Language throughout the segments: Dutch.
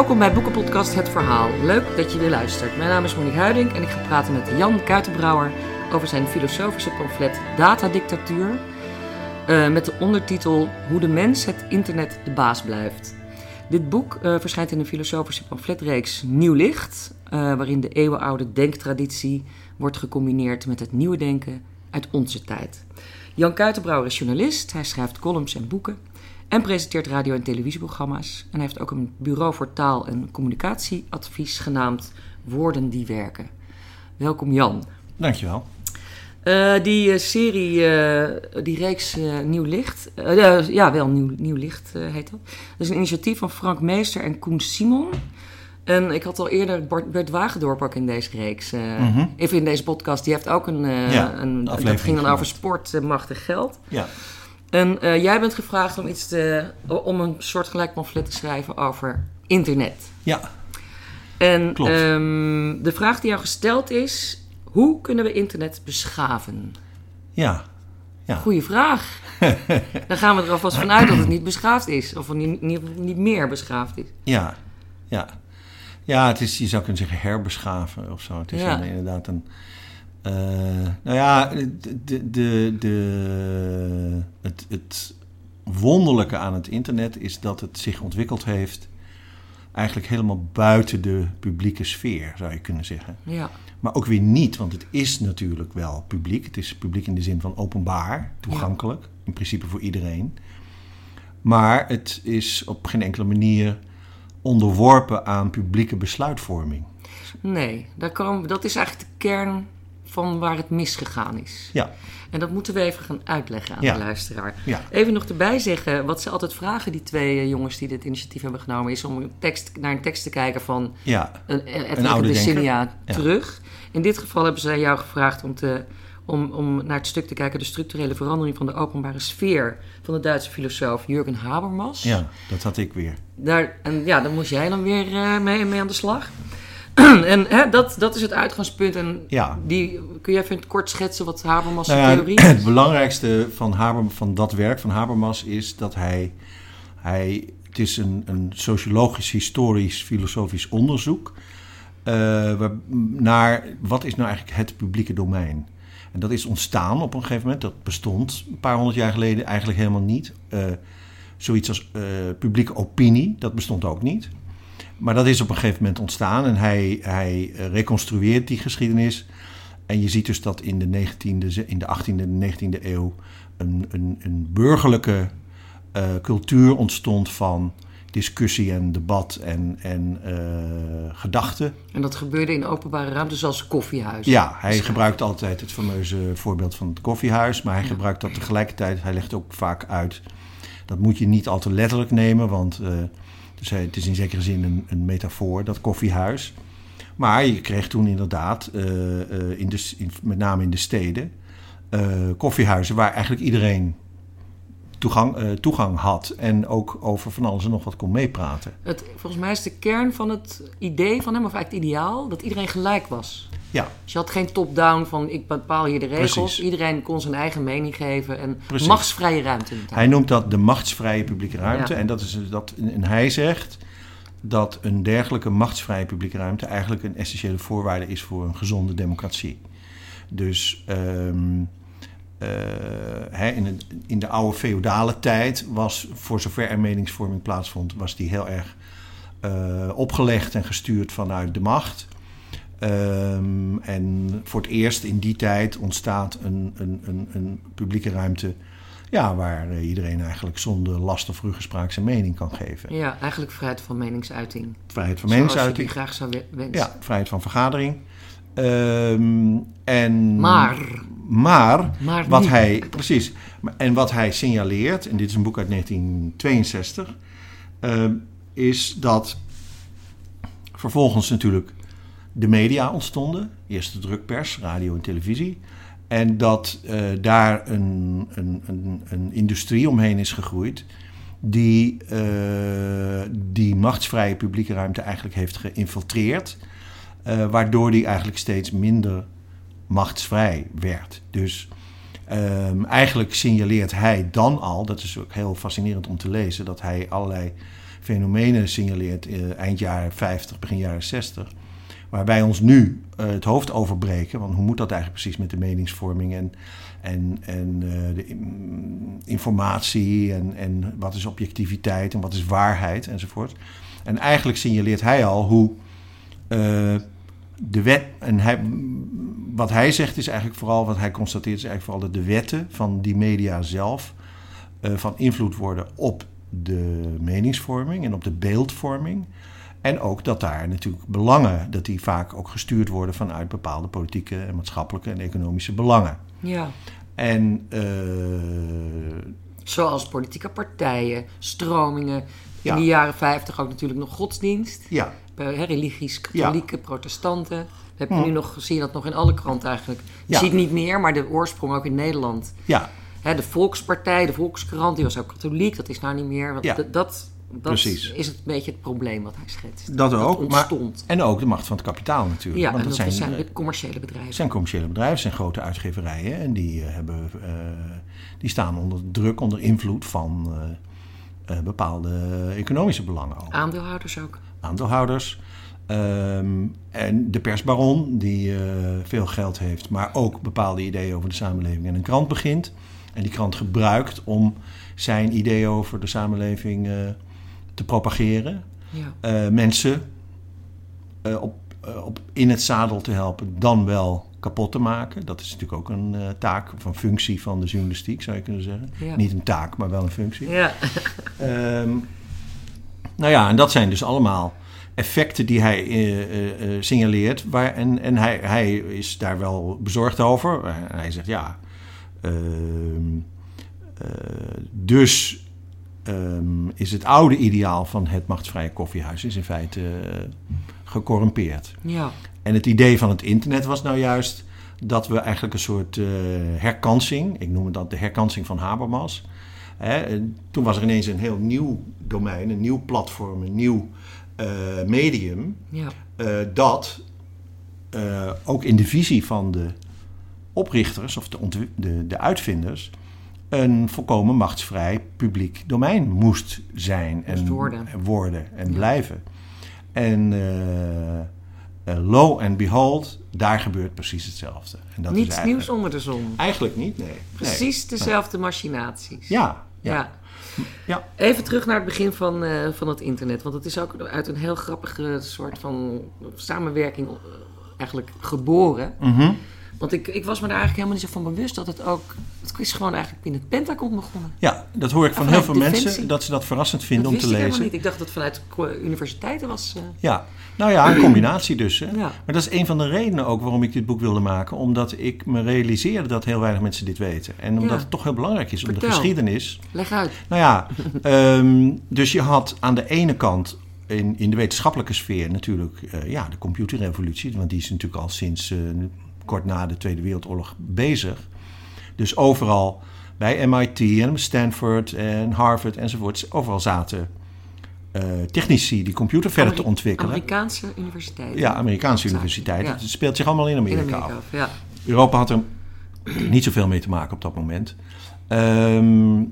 Welkom bij Boekenpodcast Het Verhaal. Leuk dat je weer luistert. Mijn naam is Monique Huiding en ik ga praten met Jan Kuitenbrouwer over zijn filosofische pamflet Datadictatuur. Uh, met de ondertitel Hoe de mens het internet de baas blijft. Dit boek uh, verschijnt in een filosofische pamfletreeks Nieuw Licht, uh, waarin de eeuwenoude denktraditie wordt gecombineerd met het nieuwe denken uit onze tijd. Jan Kuitenbrouwer is journalist, hij schrijft columns en boeken en presenteert radio- en televisieprogramma's. En hij heeft ook een bureau voor taal- en communicatieadvies genaamd Woorden die werken. Welkom Jan. Dankjewel. Uh, die uh, serie, uh, die reeks Nieuw Licht, ja wel Nieuw, Nieuw Licht heet dat. Dat is een initiatief van Frank Meester en Koen Simon. En ik had al eerder Bert Wagendorp ook in deze reeks, mm -hmm. even in deze podcast. Die heeft ook een, ja, een dat ging dan over sport, macht en geld. Ja. En uh, jij bent gevraagd om, iets te, om een soort pamflet te schrijven over internet. Ja. En Klopt. Um, de vraag die jou gesteld is: hoe kunnen we internet beschaven? Ja. ja. Goeie vraag. Dan gaan we er alvast vanuit dat het niet beschaafd is, of niet, niet, niet meer beschaafd is. Ja, ja. Ja, het is, je zou kunnen zeggen herbeschaven of zo. Het is Ja. inderdaad een. Eh, nou ja, de, de, de, het, het wonderlijke aan het internet is dat het zich ontwikkeld heeft. Eigenlijk helemaal buiten de publieke sfeer, zou je kunnen zeggen. Ja, Maar ook weer niet, want het is natuurlijk wel publiek. Het is publiek in de zin van openbaar, toegankelijk. In principe voor iedereen. Maar het is op geen enkele manier onderworpen aan publieke besluitvorming. nee, daar komen, dat is eigenlijk de kern van waar het misgegaan is. Ja, En dat moeten we even gaan uitleggen aan Ja. de luisteraar. ja, Even nog erbij zeggen, wat ze altijd vragen, die twee eh, jongens die dit initiatief hebben genomen, is om een tekst, naar een tekst te kijken van ja, een, een, Een oude decennia Ja. terug. In dit geval hebben ze jou gevraagd om, te, om, om naar het stuk te kijken, de structurele verandering van de openbare sfeer van de Duitse filosoof Jürgen Habermas. ja, dat had ik weer. Daar, en ja, daar moest jij dan weer eh, mee, mee aan de slag. en hè, dat, dat is het uitgangspunt. En Ja. die, kun je even kort schetsen wat Habermas' Nou ja, theorie is? het belangrijkste van, Haber, van dat werk van Habermas is dat hij. hij het is een, een sociologisch, historisch, filosofisch onderzoek. waar- naar wat is nou eigenlijk het publieke domein. En dat is ontstaan op een gegeven moment. Dat bestond een paar honderd jaar geleden eigenlijk helemaal niet. Eh, zoiets als eh, publieke opinie, dat bestond ook niet. Maar dat is op een gegeven moment ontstaan en hij, hij reconstrueert die geschiedenis. En je ziet dus dat in de, 19e, in de 18e en 19e eeuw een, een, een burgerlijke eh, cultuur ontstond van discussie en debat en, en eh, gedachten. En dat gebeurde in openbare ruimte, zoals koffiehuis. Ja, hij gebruikt altijd het fameuze voorbeeld van het koffiehuis, maar hij gebruikt dat tegelijkertijd. Hij legt ook vaak uit. Dat moet je niet al te letterlijk nemen, want eh, dus het is in zekere zin een, een metafoor, dat koffiehuis. Maar je kreeg toen inderdaad, eh, eh, in, met name in de steden, eh, koffiehuizen waar eigenlijk iedereen toegang, eh, toegang had en ook over van alles en nog wat kon meepraten. Het, volgens mij is de kern van het idee van hem, of eigenlijk het ideaal, dat iedereen gelijk was. Ja, Dus je had geen top-down van ik bepaal hier de regels. Precies. Iedereen kon zijn eigen mening geven en Precies. machtsvrije ruimte. hij. Noemt dat de machtsvrije publieke ruimte. Ja. En, dat is, dat, en hij zegt dat een dergelijke machtsvrije publieke ruimte eigenlijk een essentiële voorwaarde is voor een gezonde democratie. Dus ehm, eh, hè, in, het- in de oude feodale tijd was, voor zover er meningsvorming plaatsvond, was die heel erg eh, opgelegd en gestuurd vanuit de macht. Ehm, en voor het eerst in die tijd ontstaat een, een, een, een publieke ruimte ja, waar eh, iedereen eigenlijk zonder last of ruggespraak zijn mening kan geven. Ja, eigenlijk vrijheid van meningsuiting. Vrijheid van Zoals je meningsuiting. die graag zou we- wensen. Ja, vrijheid van vergadering. Ehm, en, Maar, maar maar wat hij, precies, en wat hij signaleert, en dit is een boek uit 1962, ehm, is dat vervolgens natuurlijk de media ontstonden. Eerst de drukpers, radio en televisie. En dat eh, daar een, een, een, een industrie omheen is gegroeid die eh, die machtsvrije publieke ruimte eigenlijk heeft geïnfiltreerd. Eh, waardoor die eigenlijk steeds minder machtsvrij werd. Dus ehm, eigenlijk signaleert hij dan al, dat is ook heel fascinerend om te lezen, dat hij allerlei fenomenen signaleert uh, eind jaren 50, begin jaren 60. Waar wij ons nu uh, het hoofd over breken. Want hoe moet dat eigenlijk precies met de meningsvorming en, en, en de informatie en, en wat is objectiviteit en wat is waarheid enzovoort. En eigenlijk signaleert hij al hoe de wet, en hij, wat hij zegt is eigenlijk vooral, wat hij constateert is eigenlijk vooral dat de wetten van die media zelf uh, van invloed worden op de meningsvorming en op de beeldvorming. En ook dat daar natuurlijk belangen, dat die vaak ook gestuurd worden vanuit bepaalde politieke en maatschappelijke en economische belangen. Ja. En, uh, Zoals politieke partijen, stromingen. In de jaren 50 ook natuurlijk nog godsdienst. Ja. Bij religies, katholieken, ja. protestanten. Heb je nu nog, zie je dat nog in alle kranten eigenlijk. Je ziet niet meer, maar de oorsprong ook in Nederland. Ja. Hè, de Volkspartij, de Volkskrant, die was ook katholiek. Dat is nou niet meer. Want Ja. dat, dat, dat Precies. is het een beetje het probleem wat hij schetst. Dat ook, maar- ontstond. En ook de macht van het kapitaal natuurlijk. ja, Want dat dat zijn, zijn, eh, commerciële bedrijven. zijn commerciële bedrijven, zijn grote uitgeverijen. En die, eh, hebben, eh, die staan onder druk, onder invloed van eh, eh, bepaalde economische belangen. Ook. Aandeelhouders ook. Aandeelhouders. Ehm, en de persbaron, die eh, veel geld heeft, maar ook bepaalde ideeën over de samenleving en een krant begint. En die krant gebruikt om zijn ideeën over de samenleving eh, te propageren. Ja. Eh, mensen op, op in het zadel te helpen, dan wel kapot te maken. Dat is natuurlijk ook een taak of een functie van de journalistiek, zou je kunnen zeggen. Ja. Niet een taak, maar wel een functie. Ja. Ehm, nou ja, en dat zijn dus allemaal effecten die hij eh, eh, eh, signaleert. Waar, en en hij, hij is daar wel bezorgd over. Eh, hij zegt ja. ehm, eh, dus ehm, is het oude ideaal van het machtsvrije koffiehuis is in feite gecorrumpeerd. ja. En het idee van het internet was nou juist dat we eigenlijk een soort herkansing, ik noem het dat de herkansing van Habermas. Hè, en toen was er ineens een heel nieuw domein, een nieuw platform, een nieuw eh, medium, ja. eh, dat eh, ook in de visie van de oprichters of de, de, de uitvinders een volkomen machtsvrij publiek domein moest zijn en worden. en worden en Ja. blijven. En lo and behold, daar gebeurt precies hetzelfde. En dat Niets nieuws onder de zon. Eigenlijk niet, nee. Precies dezelfde machinaties. Ja, ja. Ja. Ja. Even terug naar het begin van, eh, van het internet. Want het is ook uit een heel grappige soort van samenwerking eh, eigenlijk geboren. Mhm. Want ik, ik was me daar eigenlijk helemaal niet zo van bewust dat het ook... Het is gewoon eigenlijk binnen het Pentagon begonnen. Ja, dat hoor ik van Ah, heel veel Defensie. mensen, dat ze dat verrassend vinden dat om te ik helemaal lezen. niet. Ik dacht dat het vanuit universiteiten was. eh, Ja, nou ja, een combinatie dus. Hè. Ja. Maar dat is een van de redenen ook waarom ik dit boek wilde maken. Omdat ik me realiseerde dat heel weinig mensen dit weten. En omdat Ja. het toch heel belangrijk is om de geschiedenis. leg uit. Nou ja, ehm, dus je had aan de ene kant in, in de wetenschappelijke sfeer natuurlijk eh, ja, de computerrevolutie. Want die is natuurlijk al sinds eh, kort na de Tweede Wereldoorlog bezig. Dus overal bij MIT en Stanford en Harvard enzovoorts, overal zaten eh, technici die computer verder te ontwikkelen. Amerikaanse universiteiten. Ja, Amerikaanse universiteiten. ja. Het speelt zich allemaal in In Amerika, af. ja. Europa had er niet zoveel mee te maken op dat moment. Ehm,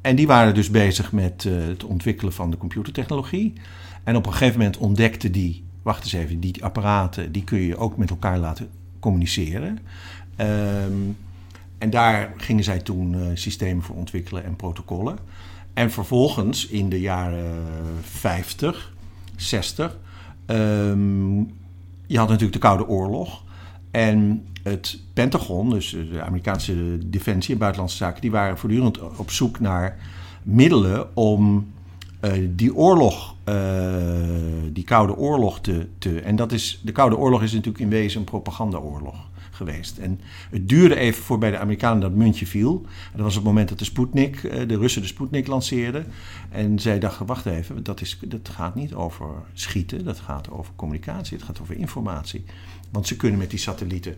en die waren dus bezig met eh, het ontwikkelen van de computertechnologie. En op een gegeven moment ontdekten die, wacht eens even, die apparaten, die kun je ook met elkaar laten communiceren. Ehm, en daar gingen zij toen eh, systemen voor ontwikkelen en protocollen. En vervolgens in de jaren 50, 60, ehm, je had natuurlijk de Koude Oorlog. En het Pentagon, dus de Amerikaanse Defensie en Buitenlandse Zaken, die waren voortdurend op zoek naar middelen om eh, die oorlog, die Koude Oorlog te, te. En dat is, de Koude Oorlog is natuurlijk in wezen een propagandaoorlog geweest. En het duurde even voor bij de Amerikanen dat muntje viel. Dat was het moment dat de Sputnik, eh, de Russen de Sputnik lanceerden. En zij dachten, wacht even, dat, is, dat gaat niet over schieten, dat gaat over communicatie, het gaat over informatie. Want ze kunnen met die satellieten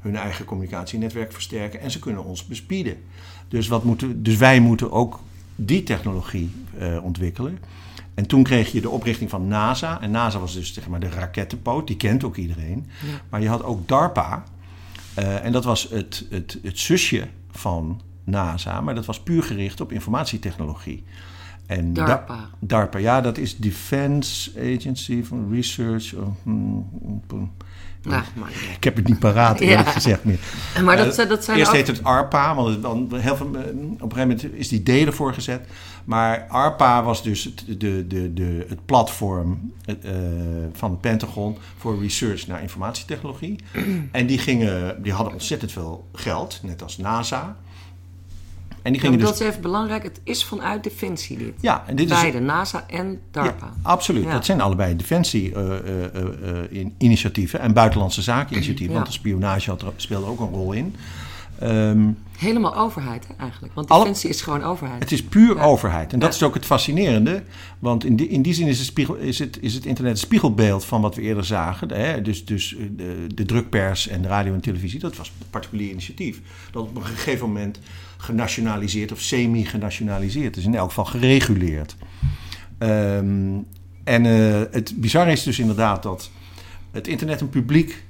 hun eigen communicatienetwerk versterken en ze kunnen ons bespieden. Dus, wat moeten, dus wij moeten ook die technologie eh, ontwikkelen. En toen kreeg je de oprichting van NASA. En NASA was dus zeg maar de rakettenpoot, die kent ook iedereen. Ja. Maar je had ook DARPA. eh, en dat was het, het, het zusje van NASA, maar dat was puur gericht op informatietechnologie. En da- DARPA. DARPA, ja, dat is Defense Agency for Research. oh, hmm, hmm, Maar, Ik heb het niet paraat, eerlijk Ja. gezegd meer. maar dat, Eh, dat zijn Eerst ook- heet het ARPA, want het- dan heel veel, eh, op een gegeven moment is die D ervoor gezet. Maar ARPA was dus het, de, de, de, het platform eh, van het Pentagon voor research naar informatietechnologie. en die, gingen, die hadden ontzettend veel geld, net als NASA. En die Ja, gingen dus... dat is even belangrijk. Het is vanuit Defensie dit. Ja, en dit is, Beide, NASA en DARPA. ja, absoluut. Ja. Dat zijn allebei defensie-initiatieven en buitenlandse zaken-initiatieven. Want de spionage had er, speelde ook een rol in. Ehm, Helemaal overheid hè, eigenlijk. Want Alle- Defensie is gewoon overheid. Het is puur Ja. overheid. En dat Ja. is ook het fascinerende. Want in die, in die zin is het, spiegel, is, het, is het internet een spiegelbeeld van wat we eerder zagen. Hè? Dus, dus eh, de, de drukpers en de radio en televisie, dat was een particulier initiatief. Dat op een gegeven moment genationaliseerd of semi-genationaliseerd is. In elk geval gereguleerd. Ehm, en eh, het bizarre is dus inderdaad dat het internet een publiek,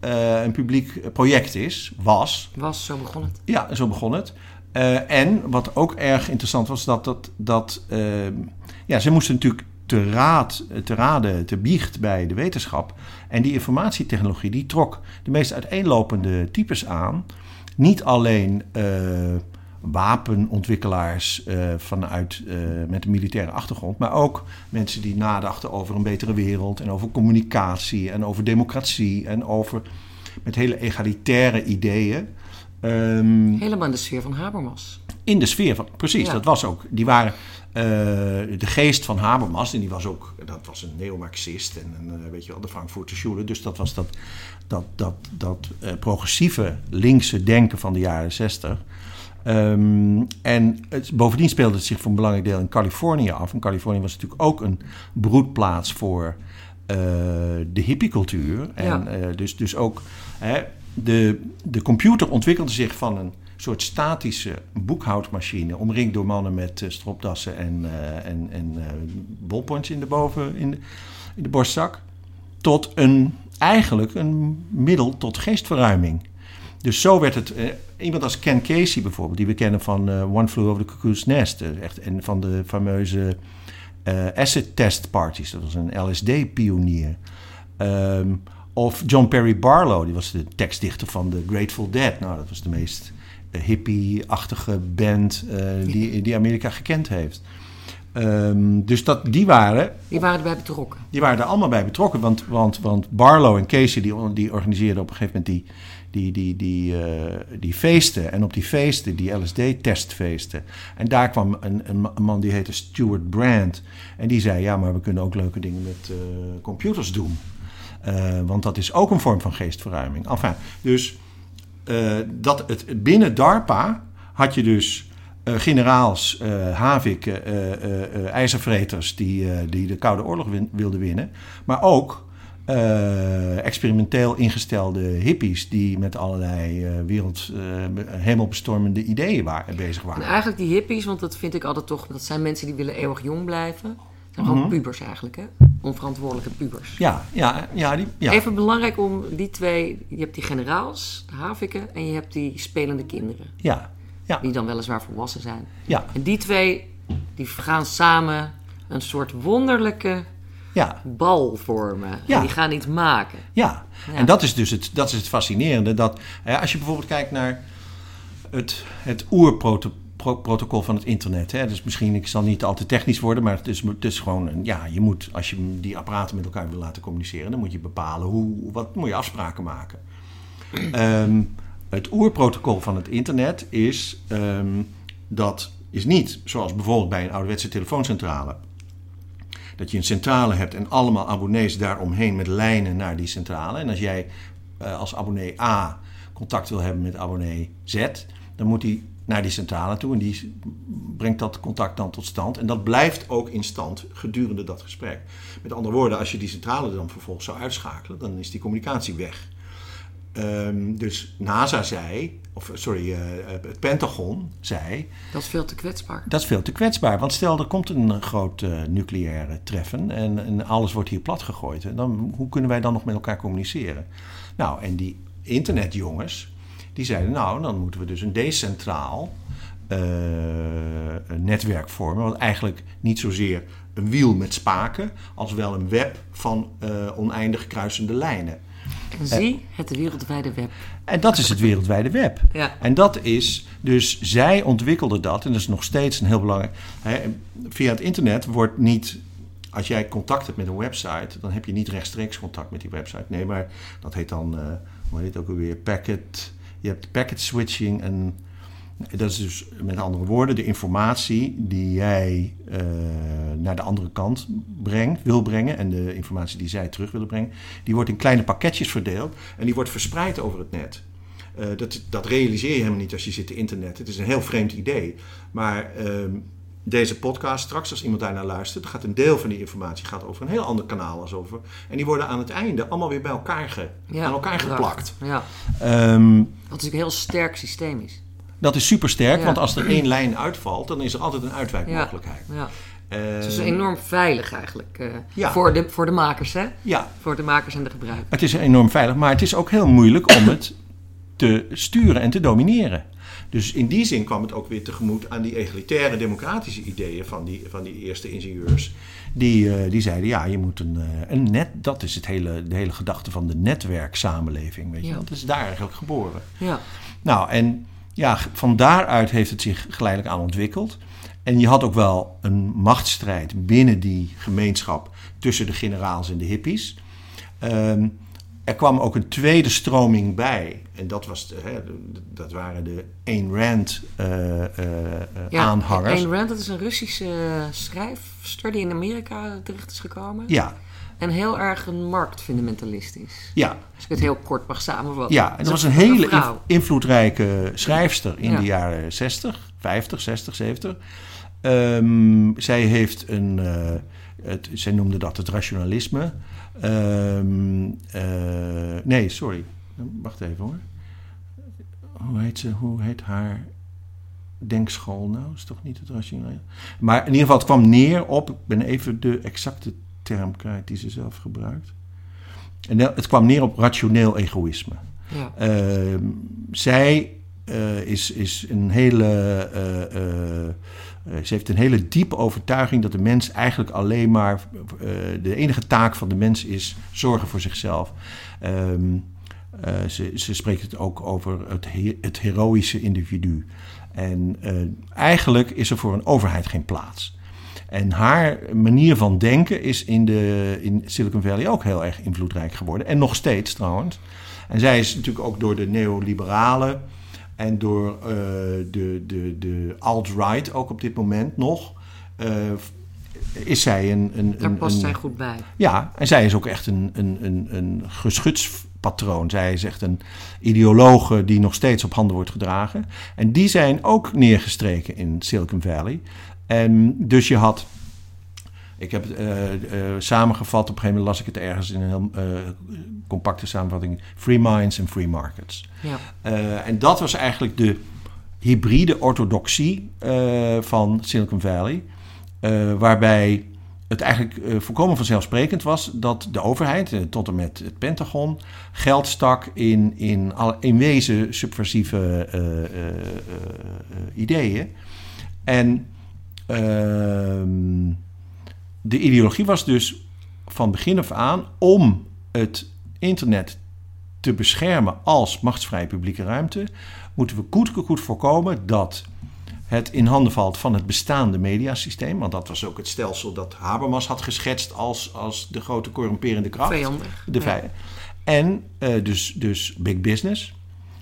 eh, een publiek project is, was. Was, zo begon het. Ja, zo begon het. Eh, en wat ook erg interessant was, dat, dat, dat eh, ja, ze moesten natuurlijk te, raad, te raden, te biecht bij de wetenschap. En die informatietechnologie, die trok de meest uiteenlopende types aan. Niet alleen eh, wapenontwikkelaars eh, vanuit, eh, met een militaire achtergrond, maar ook mensen die nadachten over een betere wereld en over communicatie en over democratie en over met hele egalitaire ideeën. Ehm, Helemaal in de sfeer van Habermas. in de sfeer van, precies, Ja. dat was ook. Die waren eh, de geest van Habermas en die was ook, dat was een neomarxist en een, eh, weet je wel, de Frankfurter Schule. Dus dat was dat, dat, dat, dat eh, progressieve linkse denken van de jaren zestig. Ehm, en het, bovendien speelde het zich voor een belangrijk deel in Californië af. En Californië was natuurlijk ook een broedplaats voor de hippiecultuur. En Ja. dus, dus ook hè, de, de computer ontwikkelde zich van een soort statische boekhoudmachine, omringd door mannen met eh, stropdassen en, eh, en, en eh, ballpoints in de, boven, in de, borstzak, tot een, eigenlijk een middel tot geestverruiming. Dus zo werd het. iemand als Ken Casey bijvoorbeeld, die we kennen van One Flew Over the Cuckoo's Nest, echt, en van de fameuze acid test parties. Dat was een LSD-pionier. Ehm, of John Perry Barlow, die was de tekstdichter van The Grateful Dead. Nou, dat was de meest hippie-achtige band eh, die, die Amerika gekend heeft. Ehm, dus dat, die waren Die waren erbij betrokken. die waren er allemaal bij betrokken. Want, want, want Barlow en Casey die, die organiseerden op een gegeven moment die, die, die, die, eh, die feesten. En op die feesten, die LSD-testfeesten. En daar kwam een, een ma- een man die heette Stuart Brand. En die zei, ja, maar we kunnen ook leuke dingen met eh, computers doen. Want dat is ook een vorm van geestverruiming. Enfin, dus eh, dat het, binnen DARPA had je dus eh, generaals, eh haviken, eh, ijzervreters die, die de Koude Oorlog win- wilden winnen. Maar ook experimenteel ingestelde hippies die met allerlei wereld, hemelbestormende ideeën waren, bezig En waren. eigenlijk die hippies, want dat vind ik altijd toch... Dat zijn mensen die willen eeuwig jong blijven. Dat zijn gewoon pubers eigenlijk, hè? Onverantwoordelijke pubers. Ja, ja, ja, die, ja. Even belangrijk om die twee... Je hebt die generaals, de haviken... en je hebt die spelende kinderen. ja, ja, Die dan weliswaar volwassen zijn. ja, En die twee, die gaan samen een soort wonderlijke ja. bal vormen. Ja. En die gaan iets maken. Ja, Ja. en dat is dus het, dat is het fascinerende. Dat, hè, als je bijvoorbeeld kijkt naar het, het oerprotocol van het internet. Hè, dus misschien, ik zal niet al te technisch worden, maar het is, het is gewoon, ja, je moet, als je die apparaten met elkaar wil laten communiceren, dan moet je bepalen hoe, wat moet je afspraken maken. Ehm, het oerprotocol van het internet is, ehm, dat is niet zoals bijvoorbeeld bij een ouderwetse telefooncentrale. Dat je een centrale hebt en allemaal abonnees daaromheen met lijnen naar die centrale. En als jij eh, als abonnee A contact wil hebben met abonnee Z, dan moet hij naar die centrale toe en die brengt dat contact dan tot stand. En dat blijft ook in stand gedurende dat gesprek. Met andere woorden, als je die centrale dan vervolgens zou uitschakelen, dan is die communicatie weg. Ehm, dus NASA zei, of sorry, eh, het Pentagon zei, Dat is veel te kwetsbaar. dat is veel te kwetsbaar. Want stel, er komt een groot eh, nucleaire treffen en, en alles wordt hier plat gegooid. En dan, hoe kunnen wij dan nog met elkaar communiceren? Nou, en die internetjongens, die zeiden, nou, dan moeten we dus een decentraal netwerk vormen. Wat eigenlijk niet zozeer een wiel met spaken, als wel een web van oneindig kruisende lijnen. En zie, het wereldwijde web. En dat is het wereldwijde web. Ja. En dat is, dus zij ontwikkelden dat, en dat is nog steeds een heel belangrijk. Hè, via het internet wordt niet, als jij contact hebt met een website, dan heb je niet rechtstreeks contact met die website. Nee, maar dat heet dan, uh, hoe heet het ook alweer, packet. Je hebt packet switching en dat is dus met andere woorden de informatie die jij uh, naar de andere kant brengt, wil brengen en de informatie die zij terug willen brengen, die wordt in kleine pakketjes verdeeld en die wordt verspreid over het net. Uh, dat, dat realiseer je helemaal niet als je zit te internet. Het is een heel vreemd idee. Maar uh, deze podcast, straks als iemand daarnaar luistert, gaat een deel van die informatie gaat over een heel ander kanaal als over. En die worden aan het einde allemaal weer bij elkaar, ge, Ja, aan elkaar geplakt. Ja, Ehm, wat natuurlijk een heel sterk systeem is. dat is super sterk, Ja. want als er één lijn uitvalt, dan is er altijd een uitwijkmogelijkheid. Ja. Eh, Dus het is enorm veilig eigenlijk. eh, Ja. voor, de, voor de makers, hè? ja, Voor de makers en de gebruikers. Het is enorm veilig, maar het is ook heel moeilijk om het te sturen en te domineren. Dus in die zin kwam het ook weer tegemoet aan die egalitaire democratische ideeën van die, van die eerste ingenieurs. Die, eh, die zeiden, ja, je moet een, eh, een net, dat is het hele, de hele gedachte van de netwerksamenleving. Weet je? Ja. Dat is daar eigenlijk geboren. Ja. Nou, en ja, van daaruit heeft het zich geleidelijk aan ontwikkeld. En je had ook wel een machtsstrijd binnen die gemeenschap tussen de generaals en de hippies. Ehm, er kwam ook een tweede stroming bij. En dat, was de, hè, dat waren de Ayn Rand eh, eh, eh, ja. aanhangers. Ayn Rand, dat is een Russische schrijfster die in Amerika terecht is gekomen. Ja, En heel erg een marktfundamentalist is. ja, Als ik het heel kort mag samenvatten. ja. En dat was een hele invloedrijke schrijfster in Ja. de jaren 60, 50, 60, 70. Ehm, zij heeft een, eh, het, zij noemde dat het rationalisme. Ehm, eh, nee, sorry. Wacht even hoor. Hoe heet, ze, hoe heet haar denkschool nou? Is toch niet het rationalisme? Maar in ieder geval, het kwam neer op... Ik ben even de exacte term kwijt die ze zelf gebruikt. En het kwam neer op rationeel egoïsme. Ja. Ehm, zij eh, is, is een hele. Eh, ze heeft een hele diepe overtuiging dat de mens eigenlijk alleen maar. eh, de enige taak van de mens is zorgen voor zichzelf. Ehm, eh, ze, ze spreekt het ook over het, he- het heroïsche individu. En eigenlijk is er voor een overheid geen plaats. En haar manier van denken is in, de, in Silicon Valley ook heel erg invloedrijk geworden. En nog steeds trouwens. En zij is natuurlijk ook door de neoliberalen en door eh, de, de, de alt-right ook op dit moment nog. eh, is zij een. een, Daar past een- zij goed bij. ja, en zij is ook echt een, een, een, een geschutspatroon. Zij is echt een ideologe die nog steeds op handen wordt gedragen. En die zijn ook neergestreken in Silicon Valley. En dus je had. Ik heb het eh, eh, samengevat, op een gegeven moment las ik het ergens in een heel eh, compacte samenvatting: Free Minds en Free Markets. Ja. En dat was eigenlijk de hybride orthodoxie van Silicon Valley. waarbij het eigenlijk volkomen vanzelfsprekend was dat de overheid, tot en met het Pentagon, geld stak in, in, al, in wezen subversieve ideeën. En ehm, de ideologie was dus van begin af aan om het internet te beschermen als machtsvrije publieke ruimte, moeten we goed, goed voorkomen dat het in handen valt van het bestaande mediasysteem. Want dat was ook het stelsel dat Habermas had geschetst als, als de grote corrumperende kracht. Vijandig. De Ja. vij- En eh, dus, dus big business,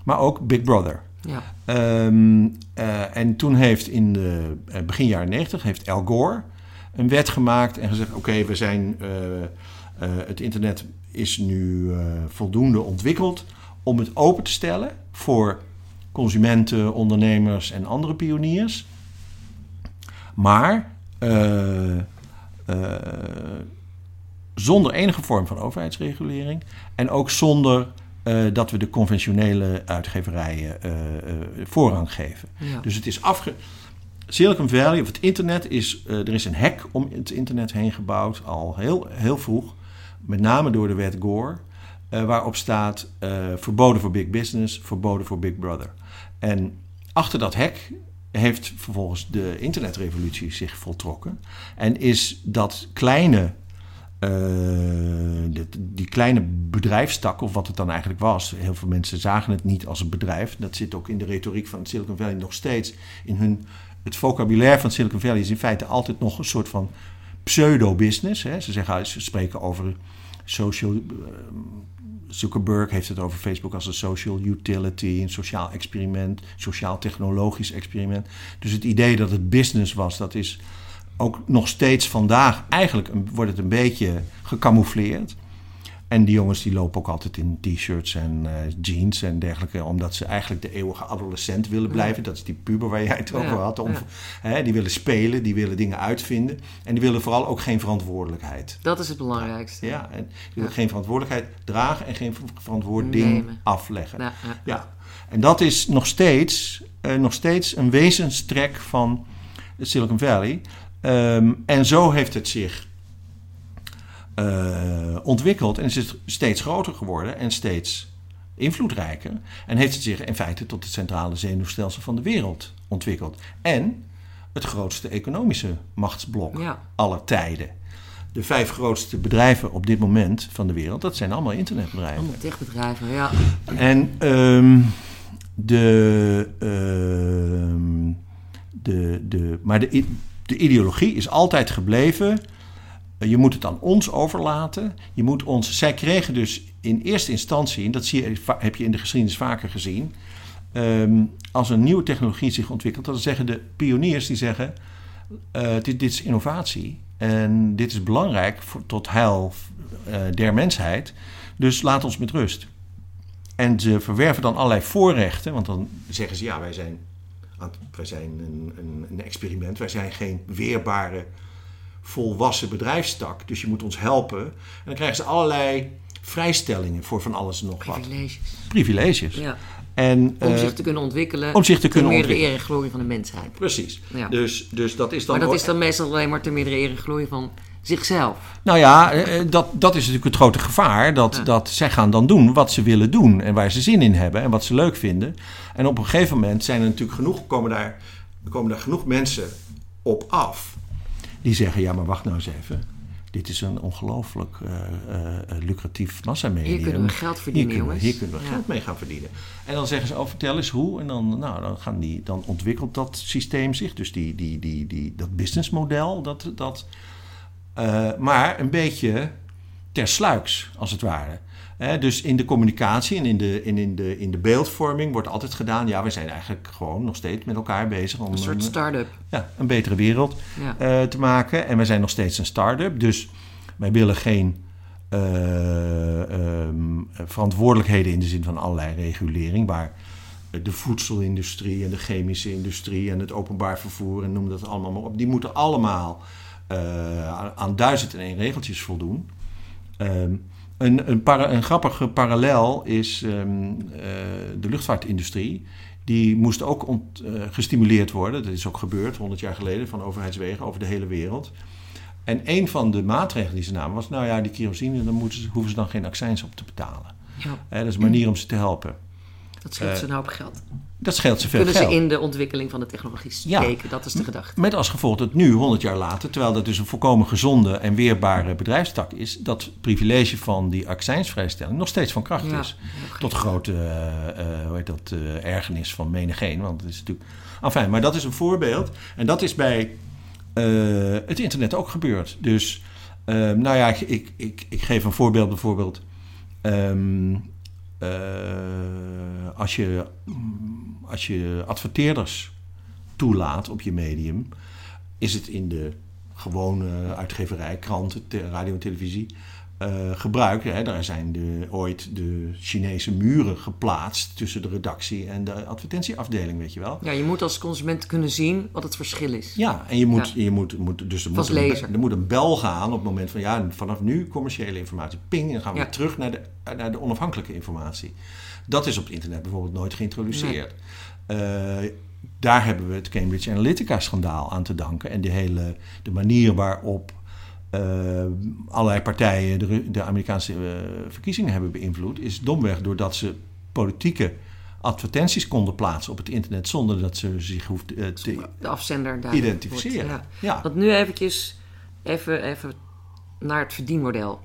maar ook big brother. Ja. Ehm, eh, en toen heeft in de eh, begin jaren 90 heeft Al Gore een wet gemaakt en gezegd: oké, we zijn eh, eh, het internet is nu eh, voldoende ontwikkeld om het open te stellen voor consumenten, ondernemers en andere pioniers. Maar zonder enige vorm van overheidsregulering en ook zonder dat we de conventionele uitgeverijen voorrang geven. Ja. Dus het is afge. Silicon Valley, of het internet, is, eh, er is een hek om het internet heen gebouwd, al heel, heel vroeg. Met name door de wet Gore, eh, waarop staat eh, verboden voor big business, verboden voor big brother. En achter dat hek heeft vervolgens de internetrevolutie zich voltrokken. En is dat kleine, die, die, kleine bedrijfstak, of wat het dan eigenlijk was. Heel veel mensen zagen het niet als een bedrijf. Dat zit ook in de retoriek van Silicon Valley nog steeds. In hun, het vocabulaire van Silicon Valley is in feite altijd nog een soort van pseudo-business. Ze, zeggen, ze spreken over social. Uh, Zuckerberg heeft het over Facebook als een social utility, een sociaal experiment, sociaal-technologisch experiment. Dus het idee dat het business was, dat is ook nog steeds vandaag, eigenlijk wordt het een beetje gecamoufleerd. En die jongens die lopen ook altijd in t-shirts en uh, jeans en dergelijke, omdat ze eigenlijk de eeuwige adolescent willen blijven. Dat is die puber waar jij het over had. Om, hè, die willen spelen, die willen dingen uitvinden. En die willen vooral ook geen verantwoordelijkheid. Dat is het belangrijkste. Ja, en die willen geen verantwoordelijkheid dragen en geen verantwoording afleggen. Ja, En dat is nog steeds, uh, nog steeds een wezenstrek van Silicon Valley. Um, en zo heeft het zich uh, ontwikkeld en is het steeds groter geworden en steeds invloedrijker. En heeft het zich in feite tot het centrale zenuwstelsel van de wereld ontwikkeld. En het grootste economische machtsblok aller tijden. De vijf grootste bedrijven op dit moment van de wereld, dat zijn allemaal internetbedrijven. Allemaal techbedrijven, ja. En um, de, uh, de, de, maar de, de ideologie is altijd gebleven je moet het aan ons overlaten. Je moet ons, zij kregen dus in eerste instantie, en dat zie je, heb je in de geschiedenis vaker gezien, ehm, als een nieuwe technologie zich ontwikkelt, dan zeggen de pioniers die zeggen: uh, dit, dit, is innovatie en dit is belangrijk voor, tot heil uh, der mensheid. Dus laat ons met rust. En ze verwerven dan allerlei voorrechten, want dan zeggen ze: ja, wij zijn, wij zijn een, een, een experiment, wij zijn geen weerbare volwassen bedrijfstak. Dus je moet ons helpen. En dan krijgen ze allerlei vrijstellingen voor van alles en nog wat. Privileges. Privileges. Ja. En, om zich te kunnen ontwikkelen. Om zich te kunnen meerdere eer en glorie van de mensheid. Precies. Ja. Dus, dus dat is dan. Maar dat is dan meestal alleen maar ter meerdere eer en glorie van zichzelf. Nou ja, eh, dat, dat is natuurlijk het grote gevaar. Dat, ja. dat zij gaan dan doen wat ze willen doen en waar ze zin in hebben en wat ze leuk vinden. En op een gegeven moment zijn er natuurlijk genoeg, komen daar, komen daar genoeg mensen op af die zeggen: ja, maar wacht nou eens even. Dit is een ongelooflijk uh, uh, lucratief massamedium. Hier kunnen we geld verdienen, hier kunnen we, Hier kunnen we ja. geld mee gaan verdienen. En dan zeggen ze, oh, vertel eens hoe. En dan, nou, dan, gaan die, dan ontwikkelt dat systeem zich. Dus die, die, die, die, dat businessmodel. Dat, dat, uh, maar een beetje tersluiks, als het ware dus in de communicatie en in de, in, in, de, in de beeldvorming wordt altijd gedaan... ja, we zijn eigenlijk gewoon nog steeds met elkaar bezig... om een soort start-up. Ja, een betere wereld ja. uh, te maken. En we zijn nog steeds een start-up. Dus wij willen geen uh, um, verantwoordelijkheden... in de zin van allerlei regulering... waar de voedselindustrie en de chemische industrie... en het openbaar vervoer en noem dat allemaal maar op... die moeten allemaal uh, aan duizend en één regeltjes voldoen... Um, een, een, para, een grappige parallel is um, uh, de luchtvaartindustrie. Die moest ook ont, uh, gestimuleerd worden. Dat is ook gebeurd 100 jaar geleden van overheidswegen over de hele wereld. En een van de maatregelen die ze namen was: nou ja, die kerosine, moeten ze, hoeven ze dan geen accijns op te betalen. Ja. Dat is een manier om ze te helpen. Dat scheelt ze nou op geld. Dat scheelt ze veel Kunnen geld. ze in de ontwikkeling van de technologie steken, ja, dat is de gedachte. Met als gevolg dat nu, 100 jaar later, terwijl dat dus een volkomen gezonde en weerbare bedrijfstak is, dat privilege van die accijnsvrijstelling nog steeds van kracht ja, is. Tot grote uh, hoe heet dat, uh, ergernis van menigeen. Want het is natuurlijk. Enfin, maar dat is een voorbeeld. En dat is bij uh, het internet ook gebeurd. Dus, nou ja, ik, ik, ik, ik, geef een voorbeeld bijvoorbeeld. Um, als je als je adverteerders toelaat op je medium, is het in de gewone uitgeverij, kranten, radio en televisie uh, gebruikt. Hè. Daar zijn de, ooit de Chinese muren geplaatst tussen de redactie en de advertentieafdeling, weet je wel. Ja, je moet als consument kunnen zien wat het verschil is. Ja, en je moet, ja. je moet, moet dus er moet, een, er moet een bel gaan op het moment van ja, vanaf nu commerciële informatie. Ping, en dan gaan we ja. terug naar de, naar de onafhankelijke informatie. Dat is op het internet bijvoorbeeld nooit geïntroduceerd. Nee. Uh, daar hebben we het Cambridge Analytica-schandaal aan te danken. En de hele de manier waarop uh, allerlei partijen de, de Amerikaanse uh, verkiezingen hebben beïnvloed, is domweg doordat ze politieke advertenties konden plaatsen op het internet zonder dat ze zich hoeft eh, te De afzender daar identificeren. wordt, Ja. Want nu eventjes even, even naar het verdienmodel.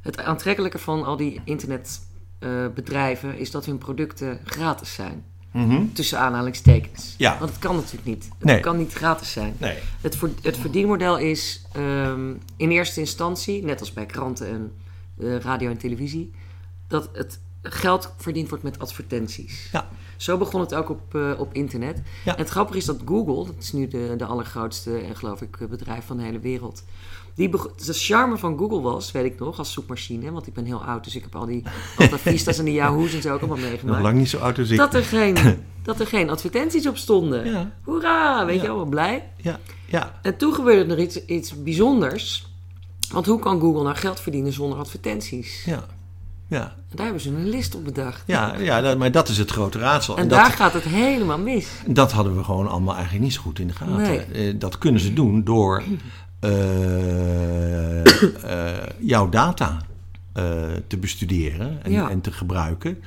Het aantrekkelijke van al die internetbedrijven is dat hun producten gratis zijn. Mhm. Tussen aanhalingstekens. Ja. Want het kan natuurlijk niet. Het Nee. kan niet gratis zijn. Nee. Het, voor- het verdienmodel is ehm, in eerste instantie, net als bij kranten en eh, radio en televisie, dat het geld verdiend wordt met advertenties. Ja. Zo begon het ook op, eh, op internet. Ja. En het grappige is dat Google, dat is nu de, de allergrootste en geloof ik eh, bedrijf van de hele wereld. Die de charme van Google was, weet ik nog, als zoekmachine. Want ik ben heel oud, dus ik heb al die Vista's en de Yahoo's en zo ook allemaal Nog meegemaakt. lang niet zo oud als ik. Dat er, geen, dat er geen advertenties op stonden. Ja. Hoera, weet Ja. je wel, blij. Ja, ja, En toen gebeurde er iets, iets bijzonders. Want hoe kan Google nou geld verdienen zonder advertenties? ja. Ja, En daar hebben ze een list op bedacht. ja, ja maar dat is het grote raadsel. En En daar gaat het helemaal mis. dat hadden we gewoon allemaal eigenlijk niet zo goed in de gaten. Nee. Eh, dat kunnen ze doen door jouw data eh, te bestuderen en, Ja. en te gebruiken.